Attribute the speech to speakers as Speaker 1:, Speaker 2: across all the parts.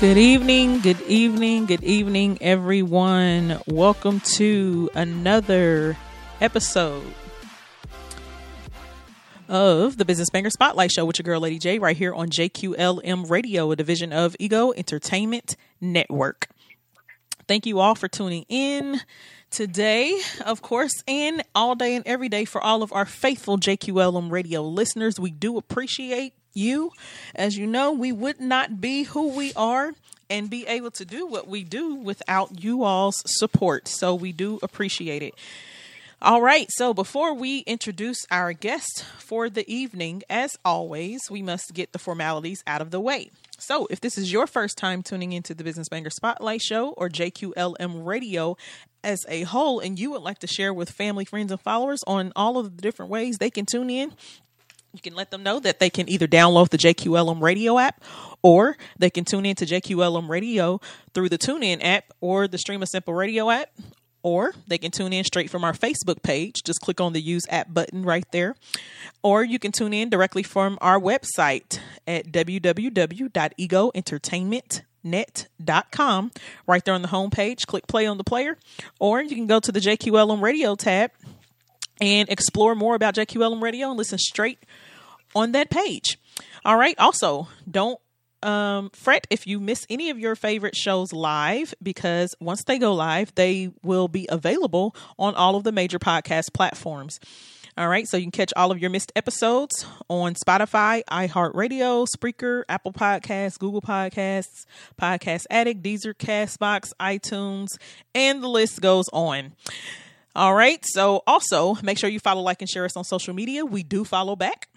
Speaker 1: Good evening, good evening, good evening, everyone. Welcome to another episode of the Business Banger Spotlight Show with your girl, Lady J, right here on JQLM Radio, a division of Ego Entertainment Network. Thank you all for tuning in today, of course, and all day and every day for all of our faithful JQLM Radio listeners. We do appreciate you. As you know, we would not be who we are and be able to do what we do without you all's support. So we do appreciate it. All right, so before we introduce our guest for the evening, as always, we must get the formalities out of the way. So, if this is your first time tuning into the Business Banger Spotlight Show or JQLM Radio as a whole, and you would like to share with family, friends, and followers on all of the different ways they can tune in, you can let them know that they can either download the JQLM radio app or they can tune in to JQLM radio through the TuneIn app or the Streema Simple Radio app. Or they can tune in straight from our Facebook page. Just click on the use app button right there. Or you can tune in directly from our website at www.egoentertainmentnet.com. Right there on the homepage, click play on the player. Or you can go to the JQLM radio tab and explore more about JQLM Radio and listen straight on that page. All right. Also, don't um, fret if you miss any of your favorite shows live because once they go live, they will be available on all of the major podcast platforms. All right, so you can catch all of your missed episodes on Spotify, iHeartRadio, Spreaker, Apple Podcasts, Google Podcasts, Podcast Addict, Deezer, Castbox, iTunes, and the list goes on. All right, so also make sure you follow, like, and share us on social media. We do follow back.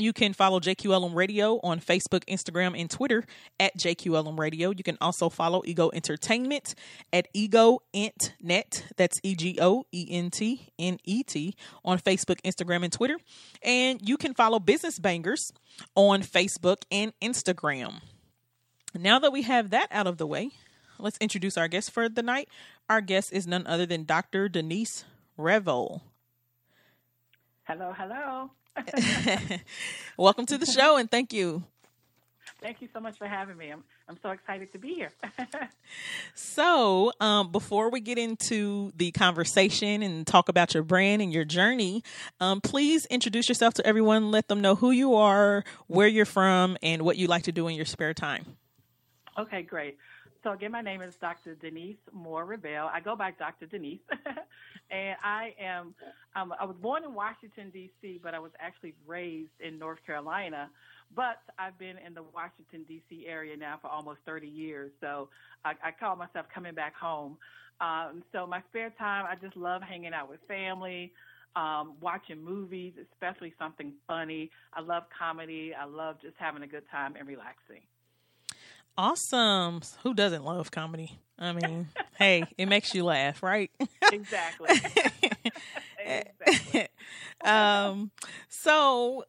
Speaker 1: You can follow JQLM Radio on Facebook, Instagram, and Twitter at JQLM Radio. You can also follow Ego Entertainment at Ego Ent Net. That's E G O E N T N E T on Facebook, Instagram, and Twitter. And you can follow Business Bangers on Facebook and Instagram. Now that we have that out of the way, let's introduce our guest for the night. Our guest is none other than Dr. Denise Revel.
Speaker 2: Hello, hello.
Speaker 1: Welcome to the show and thank you.
Speaker 2: Thank you so much for having me. I'm I'm so excited to be here.
Speaker 1: so, um, before we get into the conversation and talk about your brand and your journey, um, please introduce yourself to everyone. Let them know who you are, where you're from, and what you like to do in your spare time.
Speaker 2: Okay, great. So again, my name is Dr. Denise Moore Revel. I go by Dr. Denise, and I am. Um, I was born in Washington D.C., but I was actually raised in North Carolina. But I've been in the Washington D.C. area now for almost 30 years, so I, I call myself coming back home. Um, so my spare time, I just love hanging out with family. Um, watching movies, especially something funny. I love comedy. I love just having a good time and relaxing.
Speaker 1: Awesome. Who doesn't love comedy? I mean, hey, it makes you laugh, right?
Speaker 2: Exactly. exactly.
Speaker 1: um, so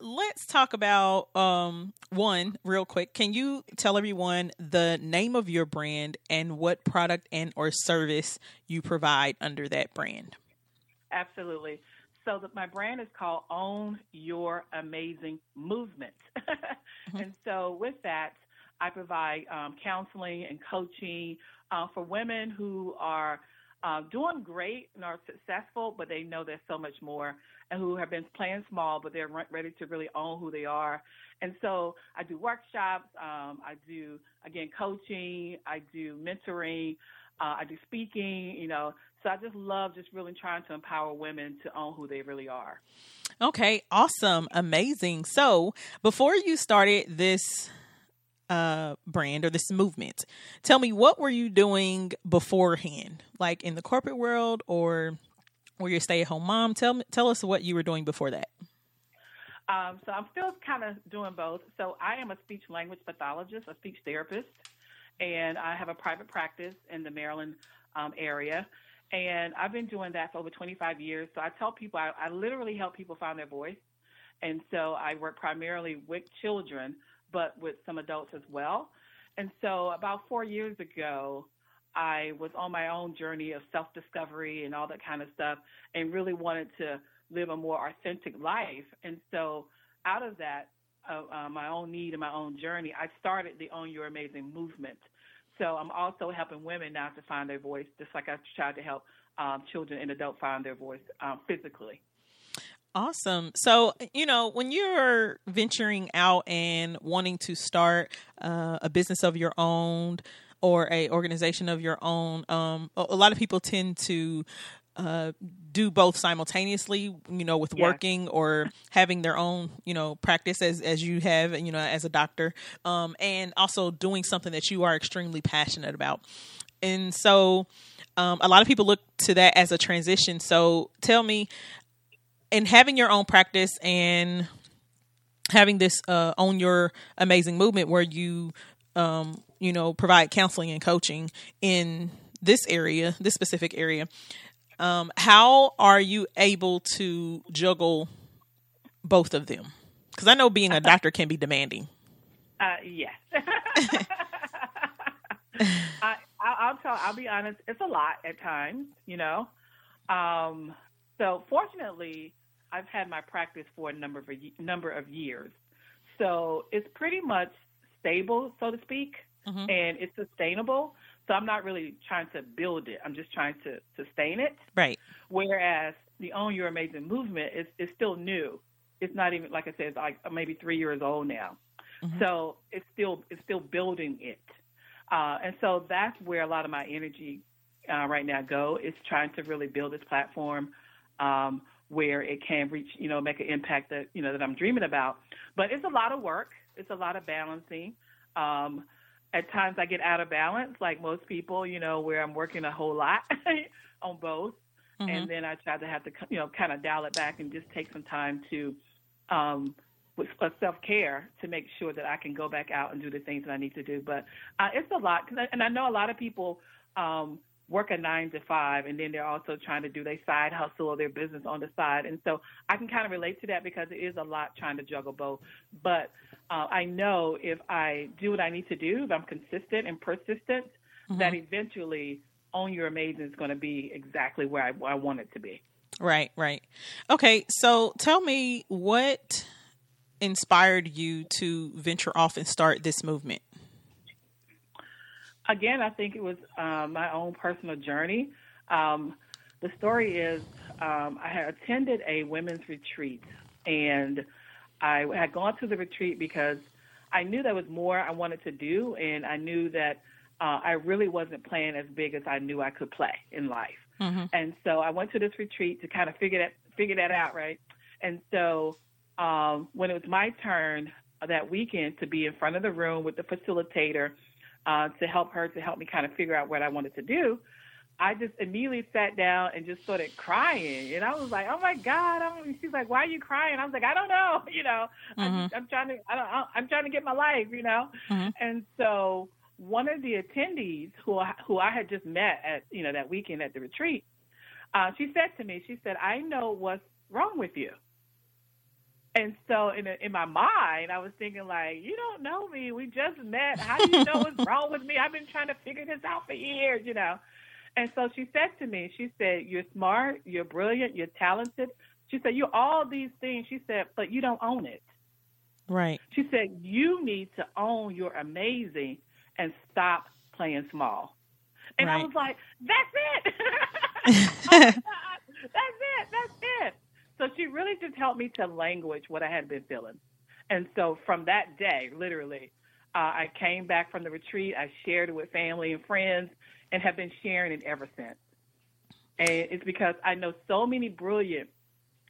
Speaker 1: let's talk about um one real quick. Can you tell everyone the name of your brand and what product and or service you provide under that brand?
Speaker 2: Absolutely. So the, my brand is called Own Your Amazing Movement. mm-hmm. And so with that, I provide um, counseling and coaching uh, for women who are uh, doing great and are successful, but they know there's so much more, and who have been playing small, but they're ready to really own who they are. And so I do workshops, um, I do again coaching, I do mentoring, uh, I do speaking. You know, so I just love just really trying to empower women to own who they really are.
Speaker 1: Okay, awesome, amazing. So before you started this uh, brand or this movement. Tell me, what were you doing beforehand, like in the corporate world, or were you a stay-at-home mom? Tell me, tell us what you were doing before that.
Speaker 2: Um, so I'm still kind of doing both. So I am a speech language pathologist, a speech therapist, and I have a private practice in the Maryland um, area. And I've been doing that for over 25 years. So I tell people, I, I literally help people find their voice. And so I work primarily with children but with some adults as well. And so about four years ago, I was on my own journey of self discovery and all that kind of stuff and really wanted to live a more authentic life. And so out of that, of uh, my own need and my own journey, I started the Own Your Amazing movement. So I'm also helping women now to find their voice, just like I tried to help um, children and adults find their voice um, physically.
Speaker 1: Awesome. So, you know, when you're venturing out and wanting to start uh, a business of your own or a organization of your own, um, a lot of people tend to uh, do both simultaneously, you know, with working or having their own, you know, practice as as you have, you know, as a doctor, um, and also doing something that you are extremely passionate about. And so, um, a lot of people look to that as a transition. So, tell me, in having your own practice and having this uh, own your amazing movement where you um, you know provide counseling and coaching in this area this specific area um, how are you able to juggle both of them? Because i know being a doctor can be demanding.
Speaker 2: Uh, yes. I, I'll tell i'll be honest it's a lot at times you know? Um, so fortunately I've had my practice for a number of number of years, so it's pretty much stable, so to speak, mm-hmm. and it's sustainable. So I'm not really trying to build it. I'm just trying to sustain it.
Speaker 1: Right.
Speaker 2: Whereas the Own Your Amazing movement is is still new. It's not even like I said, it's like maybe three years old now. Mm-hmm. So it's still it's still building it. Uh, and so that's where a lot of my energy uh, right now go is trying to really build this platform. Um, where it can reach, you know, make an impact that, you know, that I'm dreaming about. But it's a lot of work. It's a lot of balancing. Um, at times I get out of balance, like most people, you know, where I'm working a whole lot on both. Mm-hmm. And then I try to have to, you know, kind of dial it back and just take some time to, um, with self care to make sure that I can go back out and do the things that I need to do. But uh, it's a lot, cause I, and I know a lot of people um, work a nine to five and then they're also trying to do their side hustle or their business on the side. And so I can kind of relate to that because it is a lot trying to juggle both. But uh, I know if I do what I need to do, if I'm consistent and persistent, mm-hmm. that eventually Own Your Amazing is going to be exactly where I, I want it to be.
Speaker 1: Right, right. Okay, so tell me what inspired you to venture off and start this movement?
Speaker 2: Again, I think it was um, my own personal journey. Um, the story is um, I had attended a women's retreat, and I had gone to the retreat because I knew there was more I wanted to do, and I knew that uh, I really wasn't playing as big as I knew I could play in life. Mm-hmm. And so I went to this retreat to kind of figure that figure that out, right? And so um, when it was my turn that weekend to be in front of the room with the facilitator uh, to help her to help me kind of figure out what I wanted to do, I just immediately sat down and just started crying. And I was like, "Oh my God!" I'm, she's like, "Why are you crying?" I was like, "I don't know." You know, mm-hmm. I, am trying to, I don't, I'm trying to get my life. You know, mm-hmm. and so one of the attendees who who I had just met at you know that weekend at the retreat, uh, she said to me, she said, "I know what's wrong with you." And so in a, in my mind, I was thinking like, you don't know me. We just met. How do you know what's wrong with me? I've been trying to figure this out for years, you know. And so she said to me, she said, "You're smart, you're brilliant, you're talented." She said, "You're all these things." She said, "But you don't own it."
Speaker 1: Right.
Speaker 2: She said, "You need to own your amazing and stop playing small." And right. I was like, "That's it." oh that's it. That's it. So she really just helped me to language what I had been feeling. And so from that day, literally, uh, I came back from the retreat. I shared it with family and friends and have been sharing it ever since. And it's because I know so many brilliant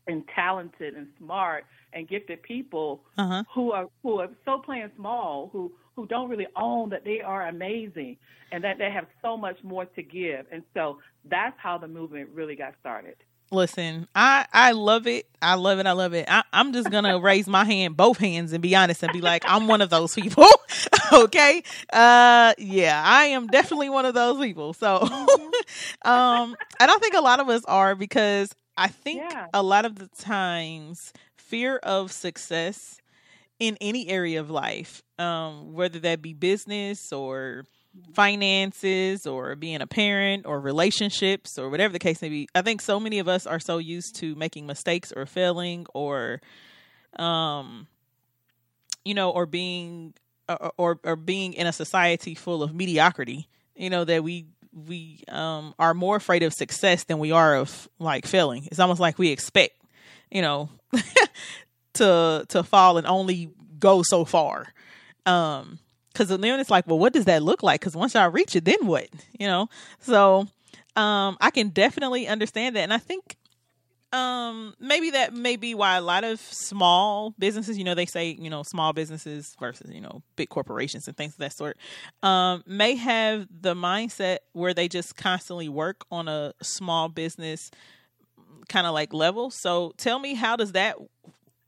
Speaker 2: and talented and smart and gifted people uh-huh. who are who are so playing small, who who don't really own that they are amazing and that they have so much more to give. And so that's how the movement really got started.
Speaker 1: Listen, I I love it. I love it. I love it. I, am just gonna raise my hand, both hands, and be honest and be like, I'm one of those people. okay. Uh, yeah, I am definitely one of those people. So, um, I don't think a lot of us are because I think yeah. a lot of the times fear of success in any area of life, um, whether that be business or finances or being a parent or relationships or whatever the case may be. I think so many of us are so used to making mistakes or failing or um you know, or being or or being in a society full of mediocrity, you know, that we we um are more afraid of success than we are of like failing. It's almost like we expect, you know, to to fall and only go so far. Um because then it's like, well, what does that look like? Because once I reach it, then what? You know, so um, I can definitely understand that, and I think um maybe that may be why a lot of small businesses you know they say you know small businesses versus you know big corporations and things of that sort um may have the mindset where they just constantly work on a small business kind of like level so tell me how does that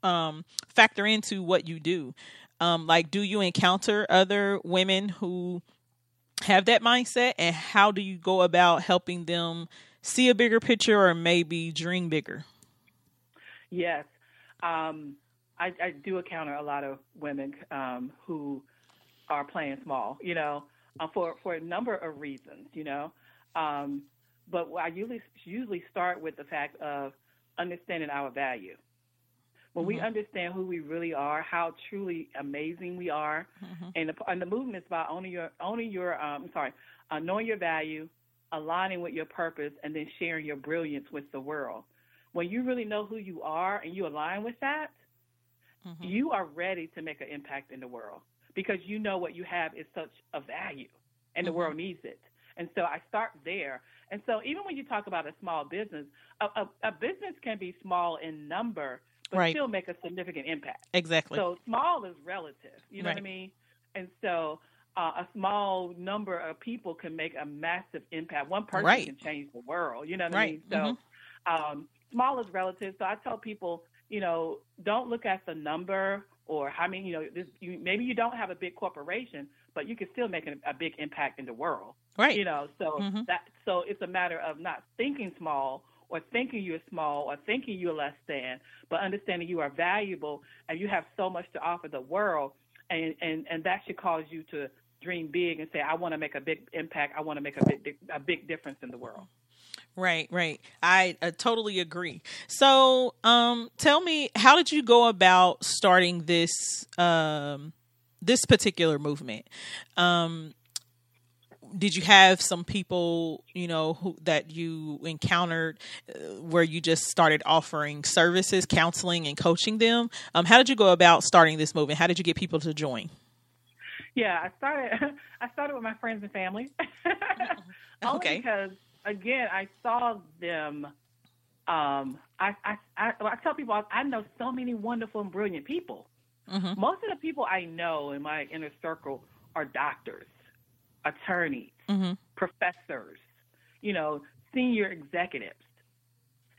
Speaker 1: um factor into what you do um like do you encounter other women who have that mindset and how do you go about helping them see a bigger picture or maybe dream bigger?
Speaker 2: Yes. Um, I, I, do encounter a lot of women um, who are playing small, you know, uh, for, for a number of reasons, you know. Um, but I usually, usually start with the fact of understanding our value. When mm-hmm. we understand who we really are, how truly amazing we are, mm-hmm. and, the, and the movement is about owning your, owning your, um, sorry, uh, knowing your value, aligning with your purpose, and then sharing your brilliance with the world. When you really know who you are and you align with that, mm-hmm. you are ready to make an impact in the world because you know what you have is such a value and mm-hmm. the world needs it. And so I start there. And so even when you talk about a small business, a, a, a business can be small in number, but right. still make a significant impact.
Speaker 1: Exactly.
Speaker 2: So small is relative. You know right. what I mean? And so uh, a small number of people can make a massive impact. One person right. can change the world. You know what right. I mean? So mm-hmm. um, small is relative. So I tell people, you know, don't look at the number or how many. You know, this, you, maybe you don't have a big corporation, but you can still make a, a big impact in the world.
Speaker 1: Right.
Speaker 2: You know, so mm-hmm. that so it's a matter of not thinking small or thinking you're small or thinking you're less than, but understanding you are valuable and you have so much to offer the world. And, and, and that should cause you to dream big and say, I want to make a big impact. I want to make a big, a big difference in the world.
Speaker 1: Right, right. I uh, totally agree. So, um, tell me, how did you go about starting this um, this particular movement? Um, did you have some people, you know, who, that you encountered uh, where you just started offering services, counseling, and coaching them? Um, how did you go about starting this movement? How did you get people to join?
Speaker 2: Yeah, I started. I started with my friends and family. Okay. because again, I saw them. Um, I, I, I, I tell people I, I know so many wonderful and brilliant people. Mm-hmm. Most of the people I know in my inner circle are doctors, attorneys, mm-hmm. professors, you know, senior executives.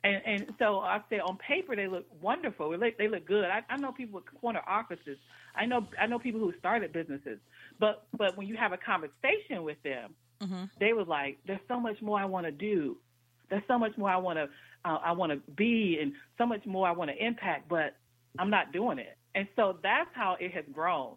Speaker 2: And, and so I say on paper they look wonderful. They look, they look good. I, I know people with corner offices. I know I know people who started businesses. But but when you have a conversation with them, mm-hmm. they were like, "There's so much more I want to do. There's so much more I want to uh, I want to be, and so much more I want to impact, but I'm not doing it." And so that's how it has grown.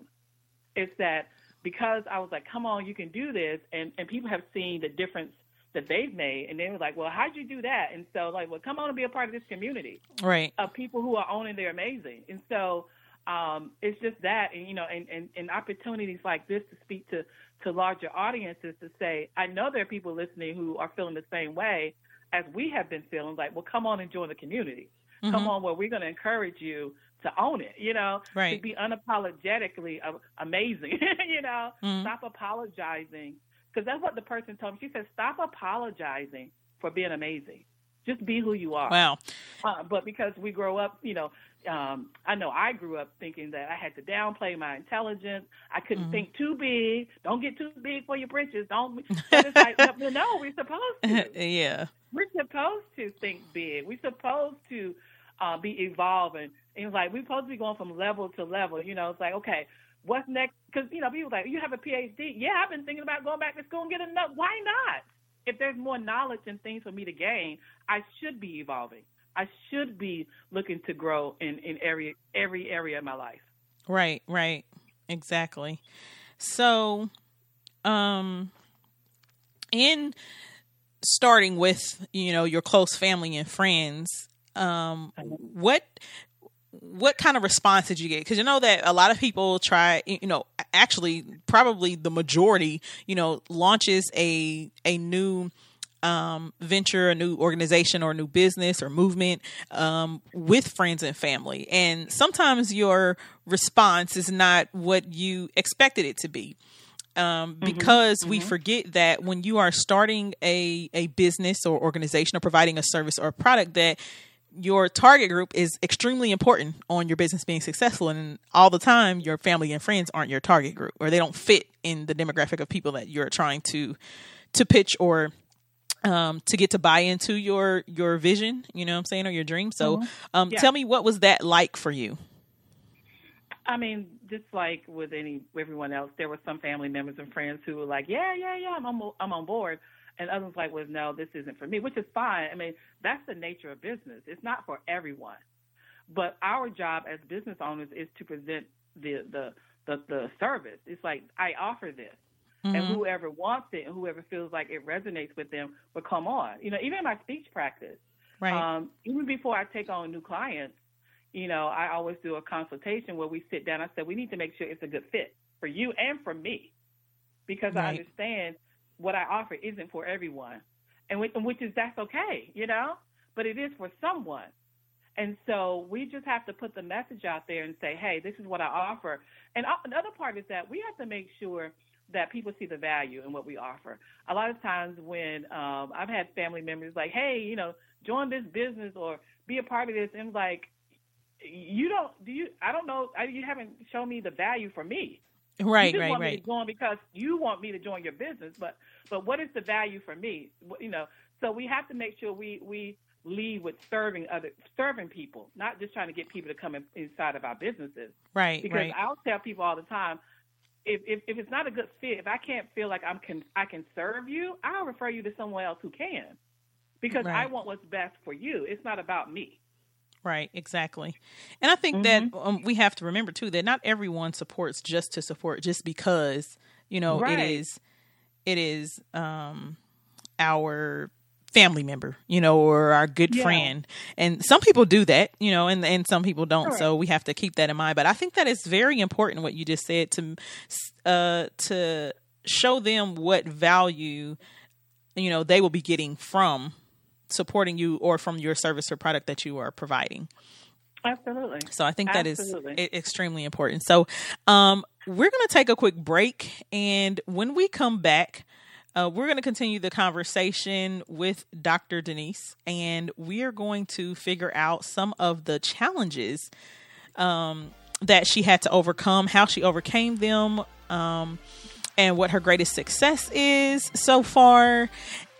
Speaker 2: It's that because I was like, "Come on, you can do this," and and people have seen the difference that they've made, and they were like, "Well, how'd you do that?" And so, like, well, come on and be a part of this community,
Speaker 1: right?
Speaker 2: Of people who are owning their amazing. And so, um, it's just that, and you know, and, and, and opportunities like this to speak to to larger audiences to say, I know there are people listening who are feeling the same way as we have been feeling. Like, well, come on and join the community. Mm-hmm. Come on, where we're going to encourage you to own it, you know,
Speaker 1: right.
Speaker 2: to be unapologetically amazing, you know, mm-hmm. stop apologizing because that's what the person told me. She said, "Stop apologizing for being amazing. Just be who you are."
Speaker 1: Wow.
Speaker 2: Uh, but because we grow up, you know, um, I know I grew up thinking that I had to downplay my intelligence. I couldn't mm-hmm. think too big. Don't get too big for your britches. Don't. it's like, no, we're supposed to.
Speaker 1: yeah.
Speaker 2: We're supposed to think big. We're supposed to uh, be evolving. And it's like we're supposed to be going from level to level. You know, it's like okay, what's next? Because you know, people like you have a PhD. Yeah, I've been thinking about going back to school and getting another. Why not? If there's more knowledge and things for me to gain, I should be evolving. I should be looking to grow in in every every area of my life.
Speaker 1: Right, right, exactly. So, um, in starting with you know your close family and friends, um, what what kind of response did you get? Because you know that a lot of people try, you know, actually, probably the majority, you know, launches a a new um, venture, a new organization, or a new business or movement um, with friends and family, and sometimes your response is not what you expected it to be. Um, mm-hmm. because mm-hmm. we forget that when you are starting a, a business or organization or providing a service or a product that your target group is extremely important on your business being successful and all the time your family and friends aren't your target group or they don't fit in the demographic of people that you're trying to to pitch or um, to get to buy into your your vision you know what i'm saying or your dream so mm-hmm. um, yeah. tell me what was that like for you
Speaker 2: i mean just like with any everyone else there were some family members and friends who were like yeah yeah yeah i'm on, I'm on board and others like, well, no, this isn't for me, which is fine. I mean, that's the nature of business. It's not for everyone, but our job as business owners is to present the the the, the service. It's like I offer this, mm-hmm. and whoever wants it and whoever feels like it resonates with them will come on. You know, even in my speech practice, right? Um, even before I take on new clients, you know, I always do a consultation where we sit down. I said we need to make sure it's a good fit for you and for me, because right. I understand what I offer isn't for everyone, and which, is that's okay, you know, but it is for someone. And so we just have to put the message out there and say, hey, this is what I offer. And another part is that we have to make sure that people see the value in what we offer. A lot of times when um, I've had family members like, hey, you know, join this business or be a part of this, and like, you don't do you? I don't know. You haven't shown me the value for me.
Speaker 1: Right,
Speaker 2: you
Speaker 1: right,
Speaker 2: want
Speaker 1: right.
Speaker 2: Me to join because you want me to join your business, but but what is the value for me? You know, so we have to make sure we we lead with serving other serving people, not just trying to get people to come in, inside of our businesses.
Speaker 1: Right,
Speaker 2: because
Speaker 1: right.
Speaker 2: I'll tell people all the time, if, if if it's not a good fit, if I can't feel like I'm can I can serve you, I'll refer you to someone else who can, because right. I want what's best for you. It's not about me.
Speaker 1: Right, exactly. And I think mm-hmm. that um, we have to remember too that not everyone supports just to support just because, you know, right. it is it is um our family member, you know, or our good yeah. friend. And some people do that, you know, and and some people don't. Sure. So we have to keep that in mind. But I think that is very important what you just said to uh to show them what value you know they will be getting from supporting you or from your service or product that you are providing.
Speaker 2: Absolutely.
Speaker 1: So I think that Absolutely. is extremely important. So um, we're going to take a quick break, and when we come back, uh, we're going to continue the conversation with Dr. Denise, and we are going to figure out some of the challenges um, that she had to overcome, how she overcame them, um, and what her greatest success is so far.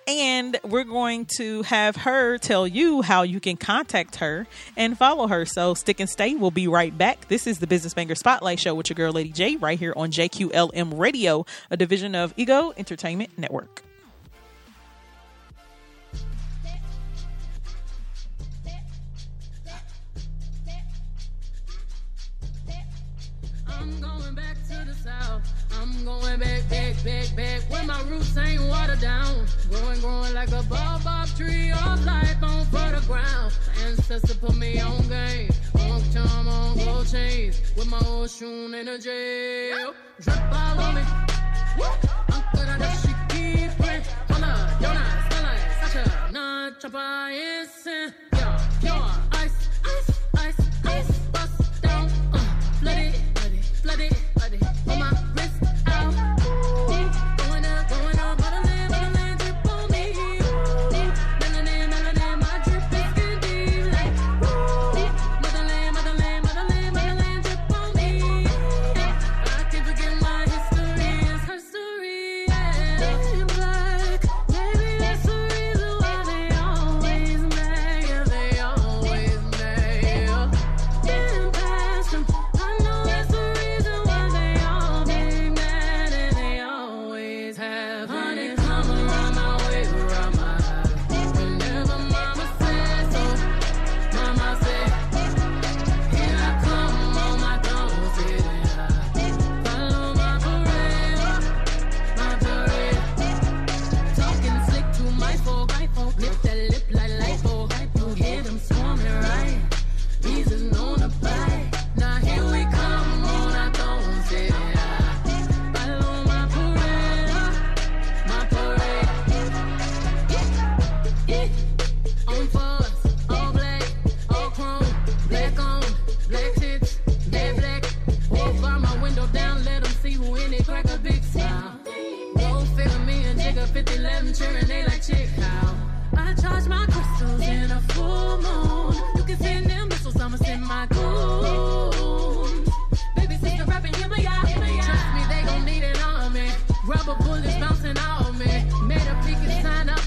Speaker 1: And we're going to have her tell you how you can contact her and follow her. So stick and stay. We'll be right back. This is the Business Banger Spotlight Show with your girl, Lady J, right here on JQLM Radio, a division of Ego Entertainment Network.
Speaker 3: Going back, back, back, back. Where my roots ain't watered down. Growing, growing like a baobab tree of life on fertile ground. My ancestors put me on game. On charm, on gold chains. With my old shoe energy. Drip all on me. Uncle that she keep it. Hola, Yona, Stella, Sasha, Nah, Chapa, Instant. Yeah, pure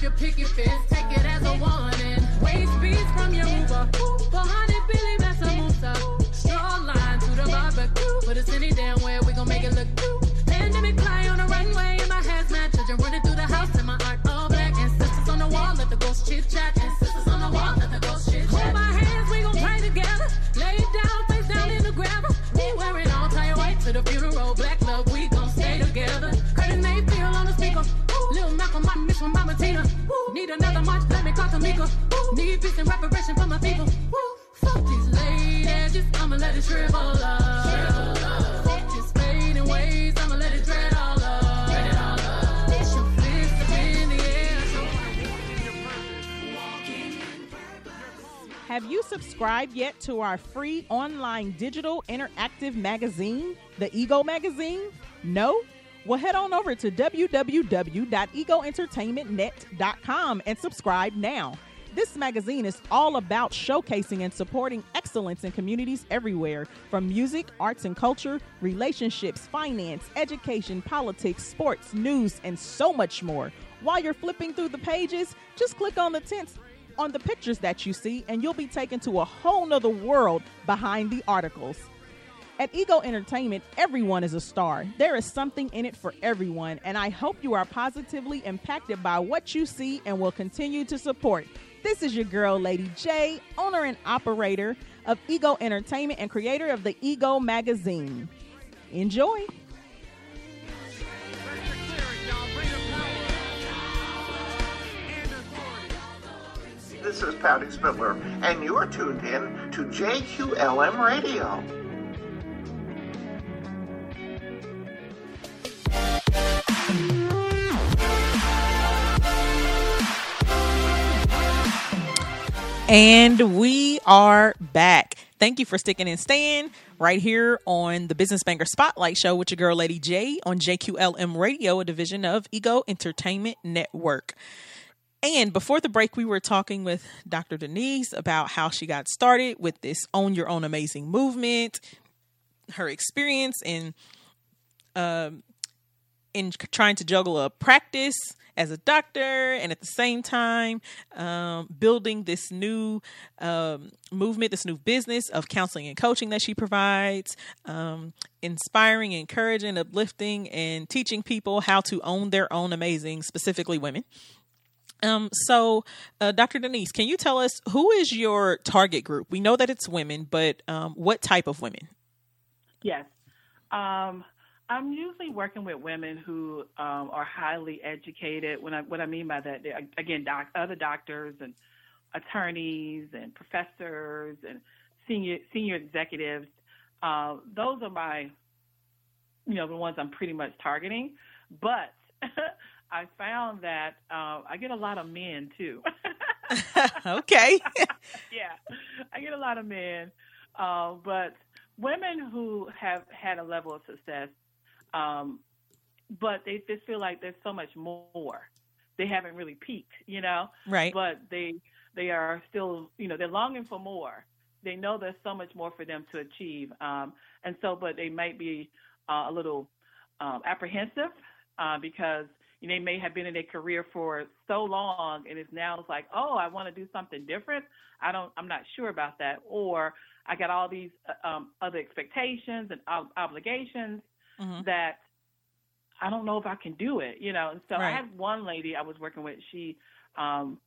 Speaker 3: your picket fence. Take it as a warning. Waste beats from your Uber. 400 Billy, I'ma let it shrivel all up.
Speaker 1: Have you subscribed yet to our free online digital interactive magazine, The Ego Magazine? No? Well, head on over to www.egoentertainmentnet.com and subscribe now. This magazine is all about showcasing and supporting excellence in communities everywhere from music, arts and culture, relationships, finance, education, politics, sports, news, and so much more. While you're flipping through the pages, just click on the tints on the pictures that you see, and you'll be taken to a whole nother world behind the articles. At Ego Entertainment, everyone is a star. There is something in it for everyone, and I hope you are positively impacted by what you see and will continue to support. This is your girl, Lady J, owner and operator of Ego Entertainment and creator of the Ego Magazine. Enjoy.
Speaker 4: This is Patty Spitler, and you're tuned in to JQLM Radio.
Speaker 1: And we are back. Thank you for sticking and staying right here on the Business Banger Spotlight Show with your girl, Lady J, on JQLM Radio, a division of Ego Entertainment Network. And before the break, we were talking with Dr. Denise about how she got started with this Own Your Own Amazing movement, her experience in um, in trying to juggle a practice as a doctor and at the same time um, building this new um, movement, this new business of counseling and coaching that she provides, um, inspiring, encouraging, uplifting, and teaching people how to own their own amazing, specifically women. Um, so, uh, Dr. Denise, can you tell us who is your target group? We know that it's women, but um, what type of women?
Speaker 2: Yes. Um, I'm usually working with women who um, are highly educated. When I, what I mean by that, again, doc, other doctors and attorneys and professors and senior senior executives. Uh, those are my, you know, the ones I'm pretty much targeting. But I found that uh, I get a lot of men too.
Speaker 1: okay.
Speaker 2: yeah, I get a lot of men, uh, but women who have had a level of success um, but they just feel like there's so much more. They haven't really peaked, you know.
Speaker 1: Right.
Speaker 2: But they they are still, you know, they're longing for more. They know there's so much more for them to achieve, um, and so, but they might be uh, a little um, apprehensive uh, because you know, they may have been in their career for so long, and it's now it's like, oh, I want to do something different. I don't, I'm not sure about that, or I got all these uh, um, other expectations and ob- obligations
Speaker 1: Mhm.
Speaker 2: that I don't know if I can do it, you know. And so I had one lady I was working with. She um,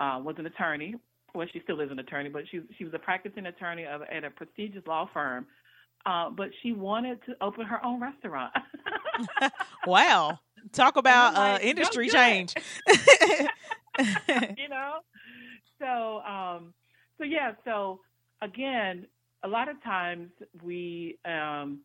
Speaker 2: uh, was an attorney. Well, she still is an attorney, but she she was a practicing attorney of, at a prestigious law firm. Uh, but she wanted to open her own restaurant.
Speaker 1: Wow. Talk about
Speaker 2: I'm
Speaker 1: uh, industry change.
Speaker 2: you know so um so yeah so again a lot of times we um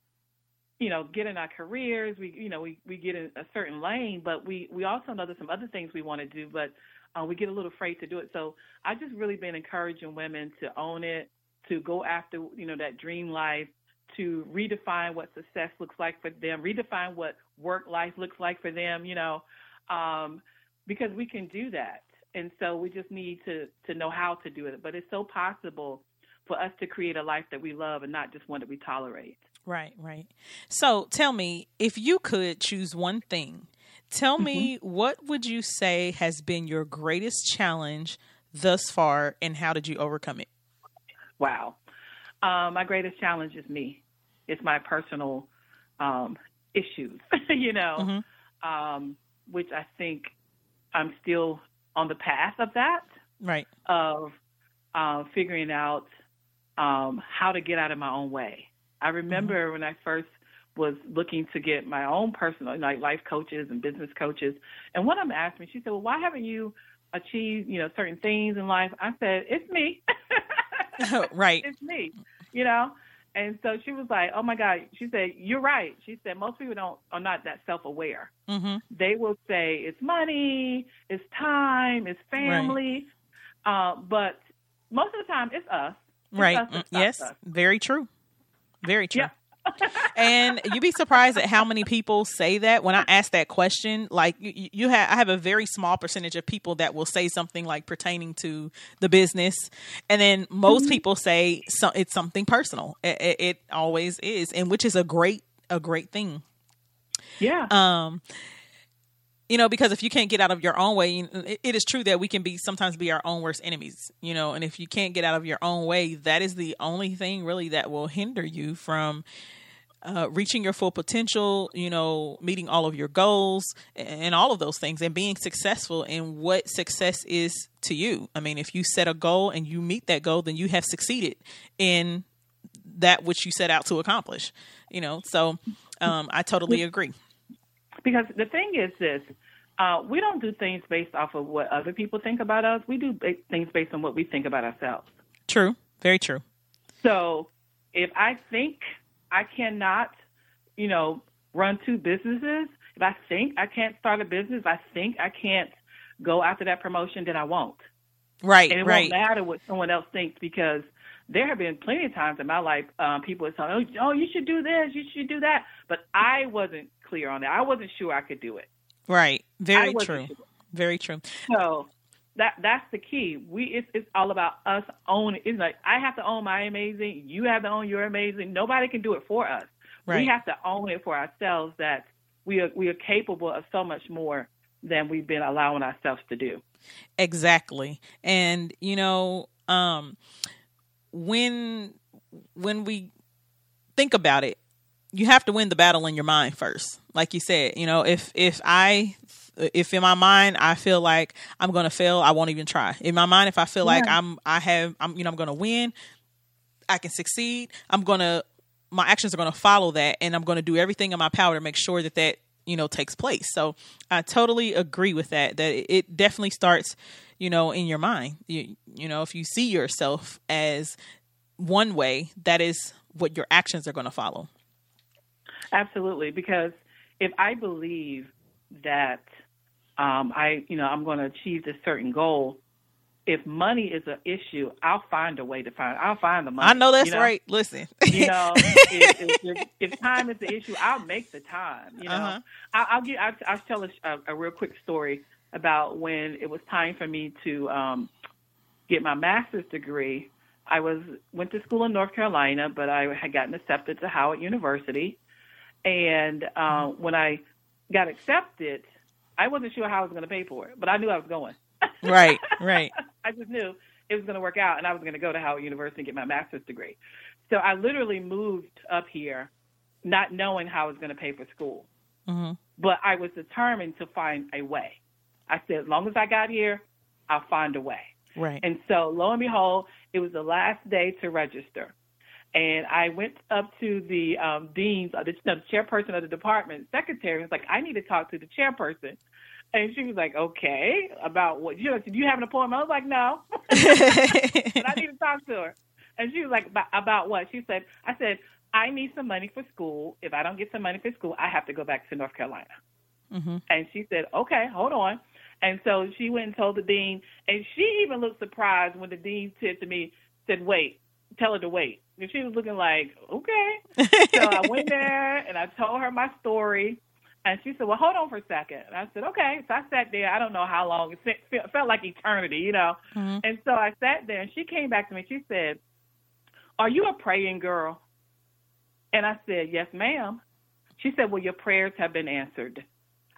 Speaker 2: you know get in our careers we you know we we get in a certain lane but we we also know there's some other things we want to do but uh, we get a little afraid to do it so I've just really been encouraging women to own it to go after, you know, that dream life, to redefine what success looks like for them, redefine what work life looks like for them, you know, um, because we can do that. And so we just need to to know how to do it. But it's so possible for us to create a life that we love and not just one that we tolerate.
Speaker 1: Right, right. So tell me, if you could choose one thing, tell me
Speaker 2: Mm-hmm.
Speaker 1: what would you say has been your greatest challenge thus far and how did you overcome it?
Speaker 2: Wow. Um, my greatest challenge is me. It's my personal um, issues, you know,
Speaker 1: Mhm.
Speaker 2: um, which I think I'm still on the path of that,
Speaker 1: Right.
Speaker 2: of uh, figuring out um, how to get out of my own way. I remember when I first was looking to get my own personal, like life coaches and business coaches, and one of them asked me, she said, "Well, why haven't you achieved, you know, certain things in life?" I said, "It's me."
Speaker 1: right.
Speaker 2: it's me, you know. And so she was like, "Oh my God!" She said, "You're right." She said, "Most people don't are not that self-aware.
Speaker 1: Mhm.
Speaker 2: They will say it's money, it's time, it's family, uh, but most of the time it's us. It's
Speaker 1: Right.
Speaker 2: us
Speaker 1: Mm, Yes.
Speaker 2: us.
Speaker 1: Very true. Very true.
Speaker 2: Yeah.
Speaker 1: and you'd be surprised at how many people say that when I ask that question. Like you, you have, I have a very small percentage of people that will say something like pertaining to the business, and then most
Speaker 2: Mm-hmm.
Speaker 1: people say so, it's something personal. It, it, it always is, and which is a great, a great thing.
Speaker 2: Yeah.
Speaker 1: Um, you know, because if you can't get out of your own way, it, is true that we can be sometimes be our own worst enemies. You know, and if you can't get out of your own way, that is the only thing really that will hinder you from uh, reaching your full potential. You know, meeting all of your goals and all of those things, and being successful in what success is to you. I mean, if you set a goal and you meet that goal, then you have succeeded in that which you set out to accomplish. You know, so um, I totally agree.
Speaker 2: Because the thing is this uh, we don't do things based off of what other people think about us we do ba- things based on what we think about ourselves
Speaker 1: True. Very true.
Speaker 2: so if i think i cannot you know run two businesses if i think i can't start a business if i think i can't go after that promotion then i won't
Speaker 1: Right.
Speaker 2: and it
Speaker 1: right.
Speaker 2: won't matter what someone else thinks because there have been plenty of times in my life um, people have told me, oh, oh, you should do this, you should do that. But I wasn't clear on that. I wasn't sure I could do it.
Speaker 1: Right. Very true.
Speaker 2: sure.
Speaker 1: Very true.
Speaker 2: So that that's the key. We it's, it's all about us owning. It's like I have to own my amazing. You have to own your amazing. Nobody can do it for us.
Speaker 1: Right.
Speaker 2: We have to own it for ourselves. That we are we are capable of so much more than we've been allowing ourselves to do.
Speaker 1: Exactly. And you know, um when when we think about it, you have to win the battle in your mind first. Like you said, you know, if if I if in my mind I feel like I'm going to fail, I won't even try. In my mind if I feel like I'm I have I'm you know I'm going to win, I can succeed, I'm going to my actions are going to follow that and I'm going to do everything in my power to make sure that that you know takes place. So I totally agree with that that it- it definitely starts you know in your mind. You you know if you see yourself as one way, that is what your actions are going to follow.
Speaker 2: Absolutely, because if I believe that um, I, you know, I'm going to achieve this certain goal, if money is an issue, I'll find a way to find. I'll find the money.
Speaker 1: I know that's
Speaker 2: you know?
Speaker 1: right. Listen,
Speaker 2: You know, if, if, if, if time is the issue, I'll make the time. You know,
Speaker 1: Uh-huh.
Speaker 2: I, I'll get. I'll, I'll tell a, a, a real quick story about when it was time for me to um, get my master's degree. I was went to school in North Carolina, but I had gotten accepted to Howard University. And uh, when I got accepted, I wasn't sure how I was going to pay for it, but I knew I was going.
Speaker 1: right, right.
Speaker 2: I just knew it was going to work out, and I was going to go to Howard University and get my master's degree. So I literally moved up here, not knowing how I was going to pay for school.
Speaker 1: hmm
Speaker 2: But I was determined to find a way. I said, as long as I got here, I'll find a way.
Speaker 1: Right.
Speaker 2: And so, lo and behold, it was the last day to register. And I went up to the um, dean's, uh, the, the chairperson of the department, secretary, and was like, I need to talk to the chairperson. And she was like, okay, about what? You know, do you have an appointment? I was like, no, but I need to talk to her. And she was like, about, what? She said, I said, I need some money for school. If I don't get some money for school, I have to go back to North Carolina.
Speaker 1: hmm
Speaker 2: And she said, okay, hold on. And so she went and told the dean, and she even looked surprised when the dean said to me, said, wait, tell her to wait. And she was looking like, okay. so I went there and I told her my story. And she said, well, hold on for a second. And I said, okay. So I sat there. I don't know how long. It felt like eternity, you know.
Speaker 1: Mhm.
Speaker 2: And so I sat there and she came back to me. She said, are you a praying girl? And I said, yes, ma'am. She said, well, your prayers have been answered.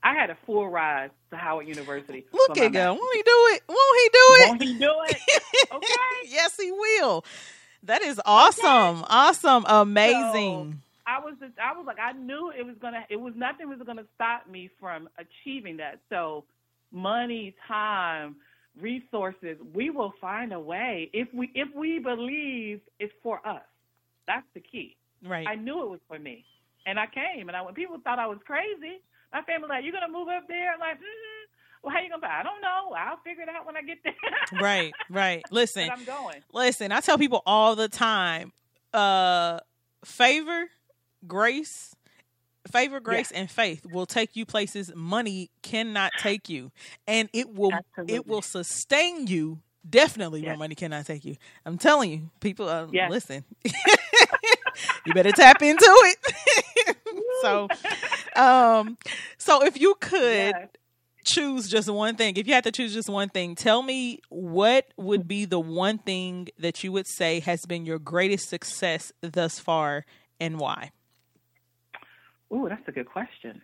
Speaker 2: I had a full ride to Howard University.
Speaker 1: Look at go.
Speaker 2: master's.
Speaker 1: Won't he do it? Won't he do it?
Speaker 2: Won't he do it? Okay.
Speaker 1: yes, he will. That is awesome. Awesome. Amazing.
Speaker 2: I was just, I was like, I knew it was gonna, it was nothing was gonna stop me from achieving that. So, money, time, resources, we will find a way if we if we believe it's for us. That's the key.
Speaker 1: right.
Speaker 2: I knew it was for me, and I came. And I when people thought I was crazy, my family like, "You gonna move up there?" I'm like, mm-hmm. "Well, how you gonna buy?" I don't know. I'll figure it out when I get there.
Speaker 1: right. Right. Listen.
Speaker 2: but I'm going.
Speaker 1: Listen, I tell people all the time, uh favor, grace, favor, grace, and faith will take you places money cannot take you. And it will
Speaker 2: Absolutely.
Speaker 1: it will sustain you definitely where money cannot take you. I'm telling you, people uh,
Speaker 2: Yes.
Speaker 1: listen. you better tap into it. so um so if you could
Speaker 2: Yes.
Speaker 1: Choose just one thing, if you had to choose just one thing, tell me what would be the one thing that you would say has been your greatest success thus far and why?
Speaker 2: Ooh, that's a good question.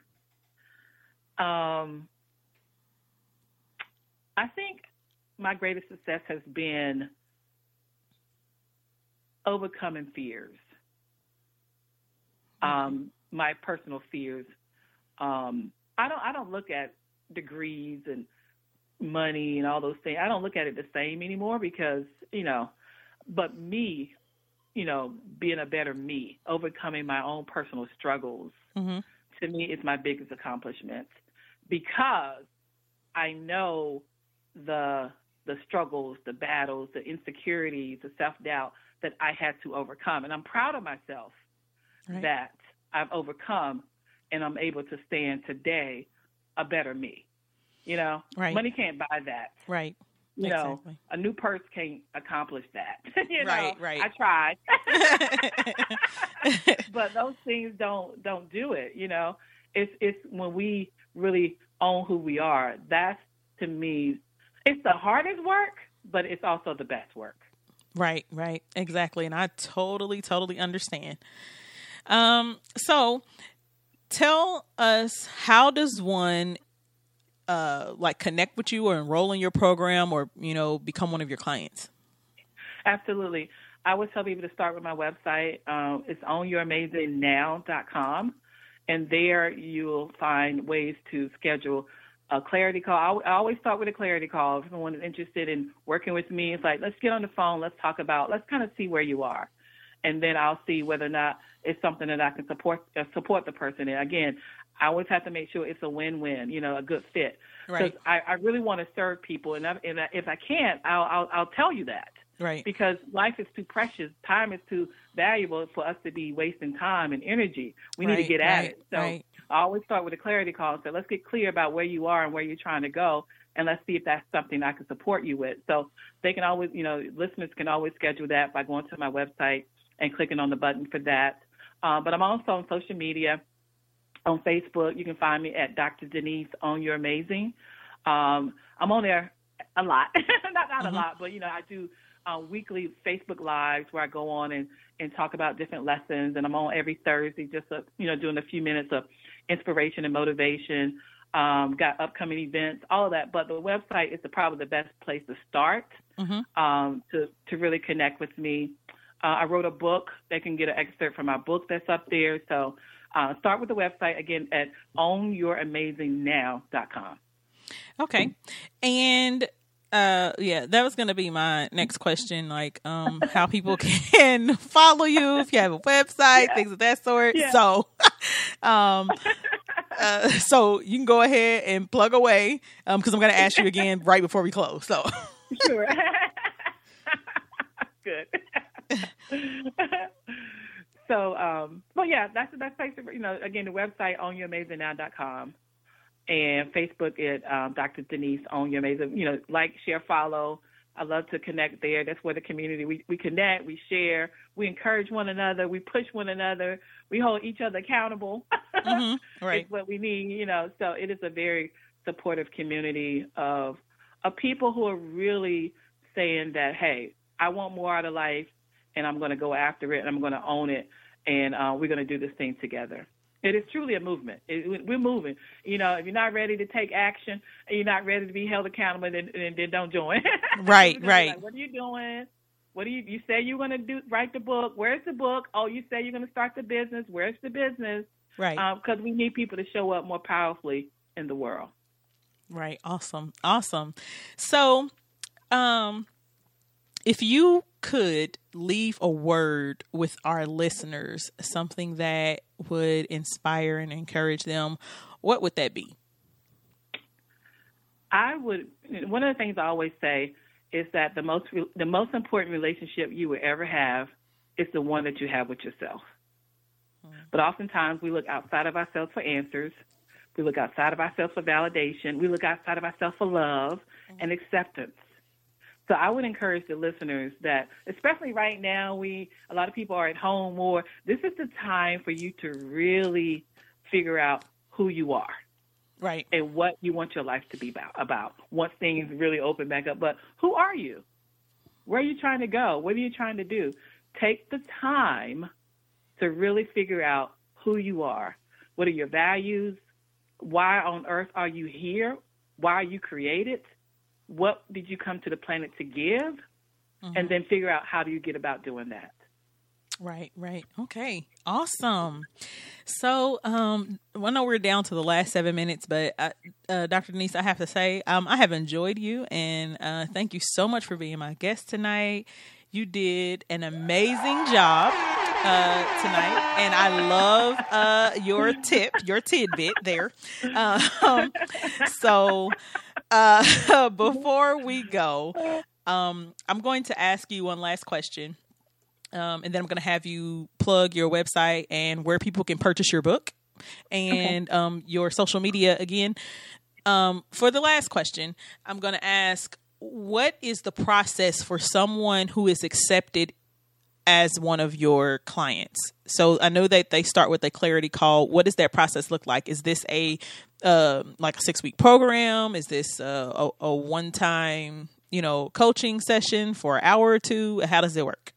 Speaker 2: Um, I think my greatest success has been overcoming fears. Um, my personal fears. Um, I don't. I don't look at degrees and money and all those things. I don't look at it the same anymore because you know. But me, you know, being a better me, overcoming my own personal struggles,
Speaker 1: Mm-hmm.
Speaker 2: to me is my biggest accomplishment because I know the the struggles, the battles, the insecurities, the self doubt that I had to overcome, and I'm proud of myself
Speaker 1: Right.
Speaker 2: that I've overcome, and I'm able to stand today a better me. You know,
Speaker 1: Right.
Speaker 2: money can't buy that.
Speaker 1: Right.
Speaker 2: You know,
Speaker 1: Exactly.
Speaker 2: a new purse can't accomplish that. you know,
Speaker 1: Right, right.
Speaker 2: I tried. but those things don't don't do it you know it's it's when we really own who we are that's to me it's the hardest work but it's also the best work
Speaker 1: Right, right, exactly. And I totally, totally understand. Um, so tell us how does one uh like connect with you or enroll in your program or, you know, become one of your clients?
Speaker 2: absolutely i would tell people to start with my website um, it's ownyouramazingnow.com and there you'll find ways to schedule a clarity call. I always start with a clarity call. If someone is interested in working with me, it's like, let's get on the phone, let's talk about, let's kind of see where you are. And then I'll see whether or not it's something that I can support uh, support the person in. Again, I always have to make sure it's a win-win, you know, a good fit. Because
Speaker 1: Right.
Speaker 2: I, I really want to serve people, and, I, and I, if I can't, I'll, I'll I'll tell you that
Speaker 1: Right.
Speaker 2: because life is too precious. Time is too valuable for us to be wasting time and energy. We need to get at
Speaker 1: right,
Speaker 2: it. So
Speaker 1: right.
Speaker 2: I always start with a clarity call and say, let's get clear about where you are and where you're trying to go, and let's see if that's something I can support you with. So they can always, you know, listeners can always schedule that by going to my website and clicking on the button for that. Um, but I'm also on social media. On Facebook, you can find me at Dr. Denise Own Your Amazing. Um, I'm on there a lot, not not
Speaker 1: Mhm.
Speaker 2: a lot, but you know I do uh, weekly Facebook lives where I go on and and talk about different lessons, and I'm on every Thursday, just uh, you know doing a few minutes of inspiration and motivation. Um, got upcoming events, all of that. But the website is the, probably the best place to start
Speaker 1: hmm
Speaker 2: um, to to really connect with me. Uh, I wrote a book. They can get an excerpt from my book that's up there. So uh, start with the website again at ownyouramazingnow.com.
Speaker 1: Okay. And uh yeah, that was gonna be my next question, like um how people can follow you if you have a website, things of that sort.
Speaker 2: Yeah.
Speaker 1: So um uh, so you can go ahead and plug away um because I'm gonna ask you again right before we close. So
Speaker 2: Sure. Good. so, um, well, yeah, that's the best place to, you know, again, the website, ownyouramazingnow.com and Facebook at um, Dr. Denise Own Your Amazing, you know, like, share, follow, I love to connect there. That's where the community we, we connect, we share, we encourage one another, we push one another, we hold each other accountable.
Speaker 1: Mhm. Right.
Speaker 2: It's what we need, you know. So it is a very supportive community of of people who are really saying that, hey, I want more out of life, and I'm going to go after it, and I'm going to own it, and uh, we're going to do this thing together. It is truly a movement. It, we're moving. You know, if you're not ready to take action, and you're not ready to be held accountable, then, then, then don't join.
Speaker 1: Right,
Speaker 2: You're gonna be
Speaker 1: right.
Speaker 2: like, what are you doing? What do you? You say you're going to do write the book. Where's the book? Oh, you say you're going to start the business. Where's the business?
Speaker 1: Right.
Speaker 2: Because we need people to show up more powerfully in the world.
Speaker 1: Right. Awesome. Awesome. So, um, if you could leave a word with our listeners, something that would inspire and encourage them, what would that be?
Speaker 2: I would. One of the things I always say is that the most the most important relationship you will ever have is the one that you have with yourself. Hmm. But oftentimes we look outside of ourselves for answers. We look outside of ourselves for validation. We look outside of ourselves for love hmm. and acceptance. So I would encourage the listeners that, especially right now, we a lot of people are at home more. This is the time for you to really figure out who you are
Speaker 1: Right.
Speaker 2: and what you want your life to be about, about once things really open back up. But who are you? Where are you trying to go? What are you trying to do? Take the time to really figure out who you are. What are your values? Why on earth are you here? Why are you created? What did you come to the planet to give? And then figure out how do you get about doing that.
Speaker 1: Right, right. Okay. Awesome. So, um, I know we're down to the last seven minutes, but uh, uh, Dr. Denise, I have to say, um, I have enjoyed you and uh, thank you so much for being my guest tonight. You did an amazing job uh, tonight, and I love uh, your tip, your tidbit there. Um, so, uh, before we go, um, I'm going to ask you one last question. Um, and then I'm going to have you plug your website and where people can purchase your book and um, your social media again. Um, for the last question, I'm going to ask what is the process for someone who is accepted as one of your clients? So I know that they start with a clarity call. What does that process look like? Is this a uh, like a six week program? Is this a, a one time you know coaching session for an hour or two? How does it work?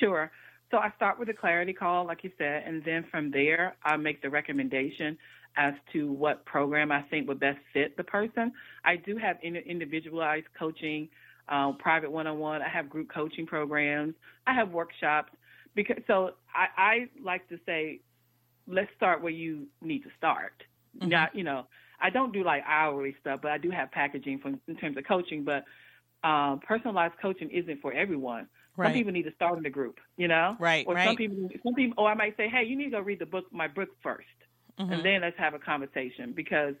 Speaker 2: Sure. So I start with a clarity call, like you said, and then from there, I make the recommendation as to what program I think would best fit the person. I do have in- individualized coaching, uh, private one-on-one. I have group coaching programs. I have workshops. Because so I, I like to say, let's start where you need to start. Not you know, I don't do like hourly stuff, but I do have packaging from in terms of coaching. But um, personalized coaching isn't for everyone.
Speaker 1: Right.
Speaker 2: Some people need to start in the group, you know?
Speaker 1: Right,
Speaker 2: Or
Speaker 1: right.
Speaker 2: some people, some people, or I might say, hey, you need to go read the book, my book 1st
Speaker 1: Mm-hmm.
Speaker 2: and then let's have a conversation because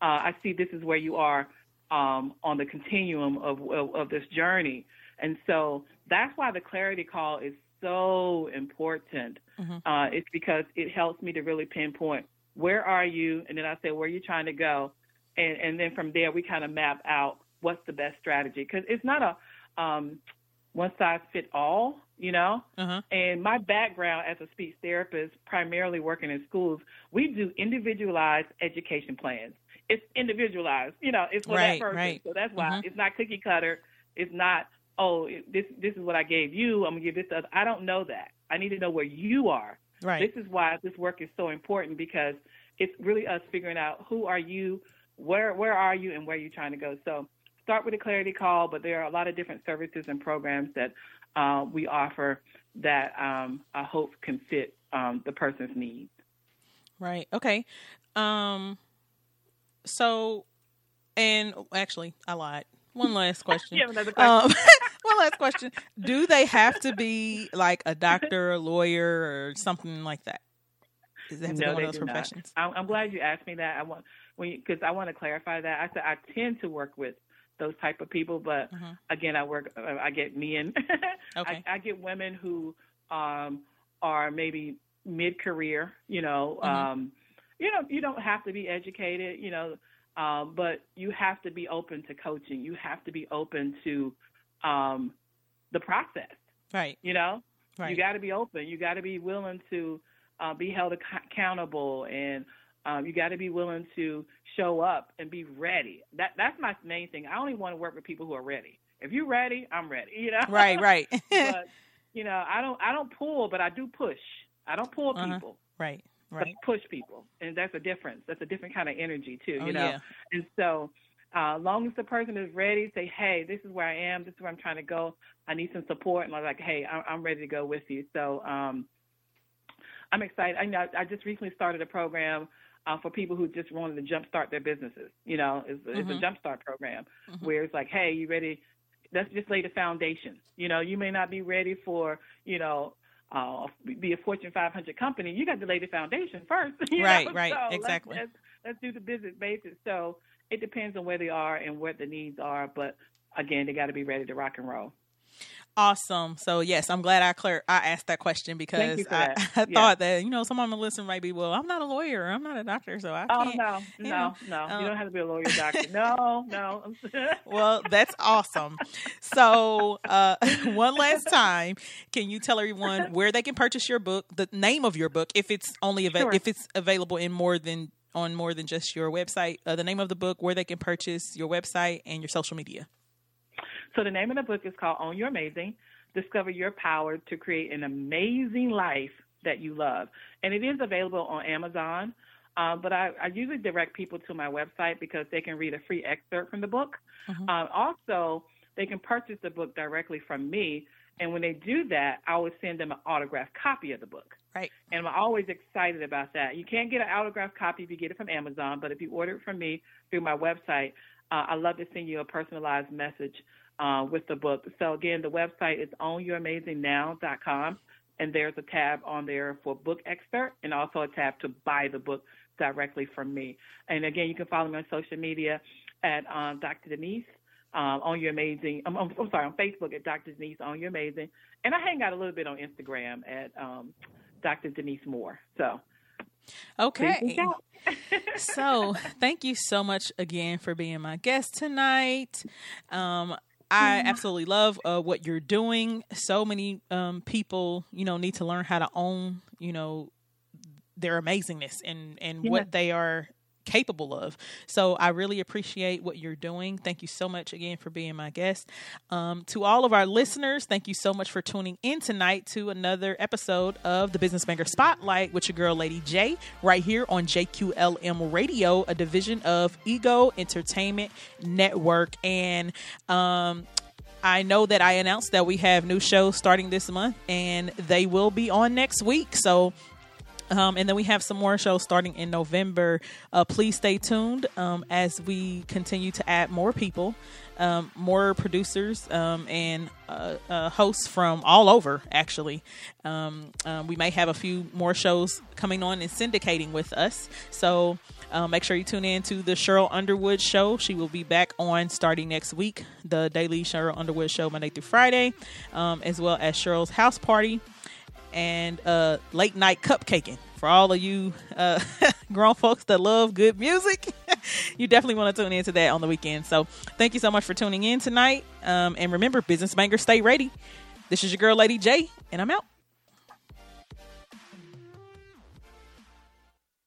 Speaker 2: uh, I see this is where you are um, on the continuum of, of of this journey, and so that's why the clarity call is so important.
Speaker 1: Mm-hmm.
Speaker 2: Uh, it's because it helps me to really pinpoint where are you, and then I say where are you trying to go, and and then from there we kind of map out what's the best strategy because it's not a um, one size fit all, you know.
Speaker 1: Uh-huh.
Speaker 2: And my background as a speech therapist, primarily working in schools, we do individualized education plans. It's individualized, you know, it's for
Speaker 1: Right,
Speaker 2: that person.
Speaker 1: right.
Speaker 2: So that's why
Speaker 1: Mhm.
Speaker 2: it's not cookie cutter. It's not, oh, this this is what I gave you. I'm gonna give this to other. I don't know that. I need to know where you are.
Speaker 1: Right.
Speaker 2: This is why this work is so important because it's really us figuring out who are you, where where are you, and where you're trying to go. So start with a clarity call, but there are a lot of different services and programs that uh, we offer that um, I hope can fit um, the person's needs.
Speaker 1: Right. Okay. Um so and actually I lied. One last question.
Speaker 2: You have another question?
Speaker 1: Um one last question. Do they have to be like a doctor, a lawyer or something like that? Does it have to be
Speaker 2: no,
Speaker 1: one
Speaker 2: they
Speaker 1: of those professions?
Speaker 2: not. I'm, I'm glad you asked me that. I want when because I want to clarify that. I said I tend to work with those type of people, but
Speaker 1: Mhm.
Speaker 2: again, I work. uh, I get men.
Speaker 1: Okay.
Speaker 2: I, I get women who um, are maybe mid career. You know,
Speaker 1: Mhm.
Speaker 2: um, you know, you don't have to be educated. You know, Um, but you have to be open to coaching. You have to be open to um, the process.
Speaker 1: Right.
Speaker 2: You know,
Speaker 1: Right.
Speaker 2: you got to be open. You got to be willing to uh, be held ac- accountable, and um, you got to be willing to show up and be ready. That that's my main thing. I only want to work with people who are ready. If you're ready, I'm ready. You know.
Speaker 1: right. Right.
Speaker 2: but you know, I don't I don't pull, but I do push. I don't pull
Speaker 1: Uh-huh.
Speaker 2: people.
Speaker 1: right. Right.
Speaker 2: push people, and that's a difference. That's a different kind of energy too,
Speaker 1: Oh,
Speaker 2: you know.
Speaker 1: yeah.
Speaker 2: And so, uh, long as the person is ready, say, "Hey, this is where I am. This is where I'm trying to go. I need some support," and I'm like, "Hey, I'm, I'm ready to go with you." So, um, I'm excited. I know I just recently started a program uh, for people who just wanted to jumpstart their businesses. You know, it's, it's
Speaker 1: Mhm.
Speaker 2: a jumpstart program
Speaker 1: Mhm.
Speaker 2: where it's like, "Hey, you ready?" Let's just lay the foundation. You know, you may not be ready for, you know, uh, be a Fortune 500 company. You got to lay the foundation first. you know?
Speaker 1: Right, right,
Speaker 2: So let's-
Speaker 1: exactly.
Speaker 2: Let's, let's do the business basis. So it depends on where they are and what the needs are. But again, they got to be ready to rock and roll.
Speaker 1: Awesome. So yes, I'm glad I clear I asked that question because I,
Speaker 2: that.
Speaker 1: I
Speaker 2: Yeah.
Speaker 1: thought that you know someone to listen might be well I'm not a lawyer I'm not a doctor so I
Speaker 2: Oh no, no,
Speaker 1: know,
Speaker 2: no!
Speaker 1: um,
Speaker 2: you don't have to be a lawyer, doctor. No, no.
Speaker 1: Well, that's awesome. So, uh, one last time, can you tell everyone where they can purchase your book, the name of your book, if it's only ava-
Speaker 2: Sure.
Speaker 1: if it's available in more than on more than just your website, uh, the name of the book, where they can purchase your website and your social media.
Speaker 2: So the name of the book is called Own Your Amazing: Discover Your Power to Create an Amazing Life That You Love, and it is available on Amazon. Uh, but I, I usually direct people to my website because they can read a free excerpt from the book.
Speaker 1: Mhm.
Speaker 2: Um, also, they can purchase the book directly from me, and when they do that, I will send them an autographed copy of the book.
Speaker 1: Right.
Speaker 2: And I'm always excited about that. You can't get an autographed copy if you get it from Amazon, but if you order it from me through my website, uh, I love to send you a personalized message uh, with the book. So again, the website is ownyouramazingnow.com, and there's a tab on there for book excerpt, and also a tab to buy the book directly from me. And again, you can follow me on social media at um, Dr. Denise. Um, on your amazing, I'm, I'm, I'm sorry, on Facebook at Dr. Denise on your amazing, and I hang out a little bit on Instagram at um, Dr. Denise Moore. So
Speaker 1: Okay. so thank you so much again for being my guest tonight. Um, I absolutely love uh, what you're doing. So many um, people, you know, need to learn how to own, you know, their amazingness and and
Speaker 2: Yeah.
Speaker 1: what they are capable of. So I really appreciate what you're doing. Thank you so much again for being my guest. Um, to all of our listeners, thank you so much for tuning in tonight to another episode of the Business Banger Spotlight with your girl, Lady J, right here on JQLM Radio, a division of Ego Entertainment Network. And um, I know that I announced that we have new shows starting this month, and they will be on next week. So um, and then we have some more shows starting in November. Uh, please stay tuned um, as we continue to add more people, um, more producers, um, and uh, uh, hosts from all over, actually. Um, um, we may have a few more shows coming on and syndicating with us. So uh, make sure you tune in to the Sheryl Underwood Show. She will be back on starting next week, the Daily Sheryl Underwood Show, Monday through Friday, um, as well as Sheryl's House Party and uh, late night cupcaking for all of you uh, grown folks that love good music. you definitely want to tune into that on the weekend. So thank you so much for tuning in tonight. Um, and remember, business bangers, stay ready. This is your girl, Lady J, and I'm out.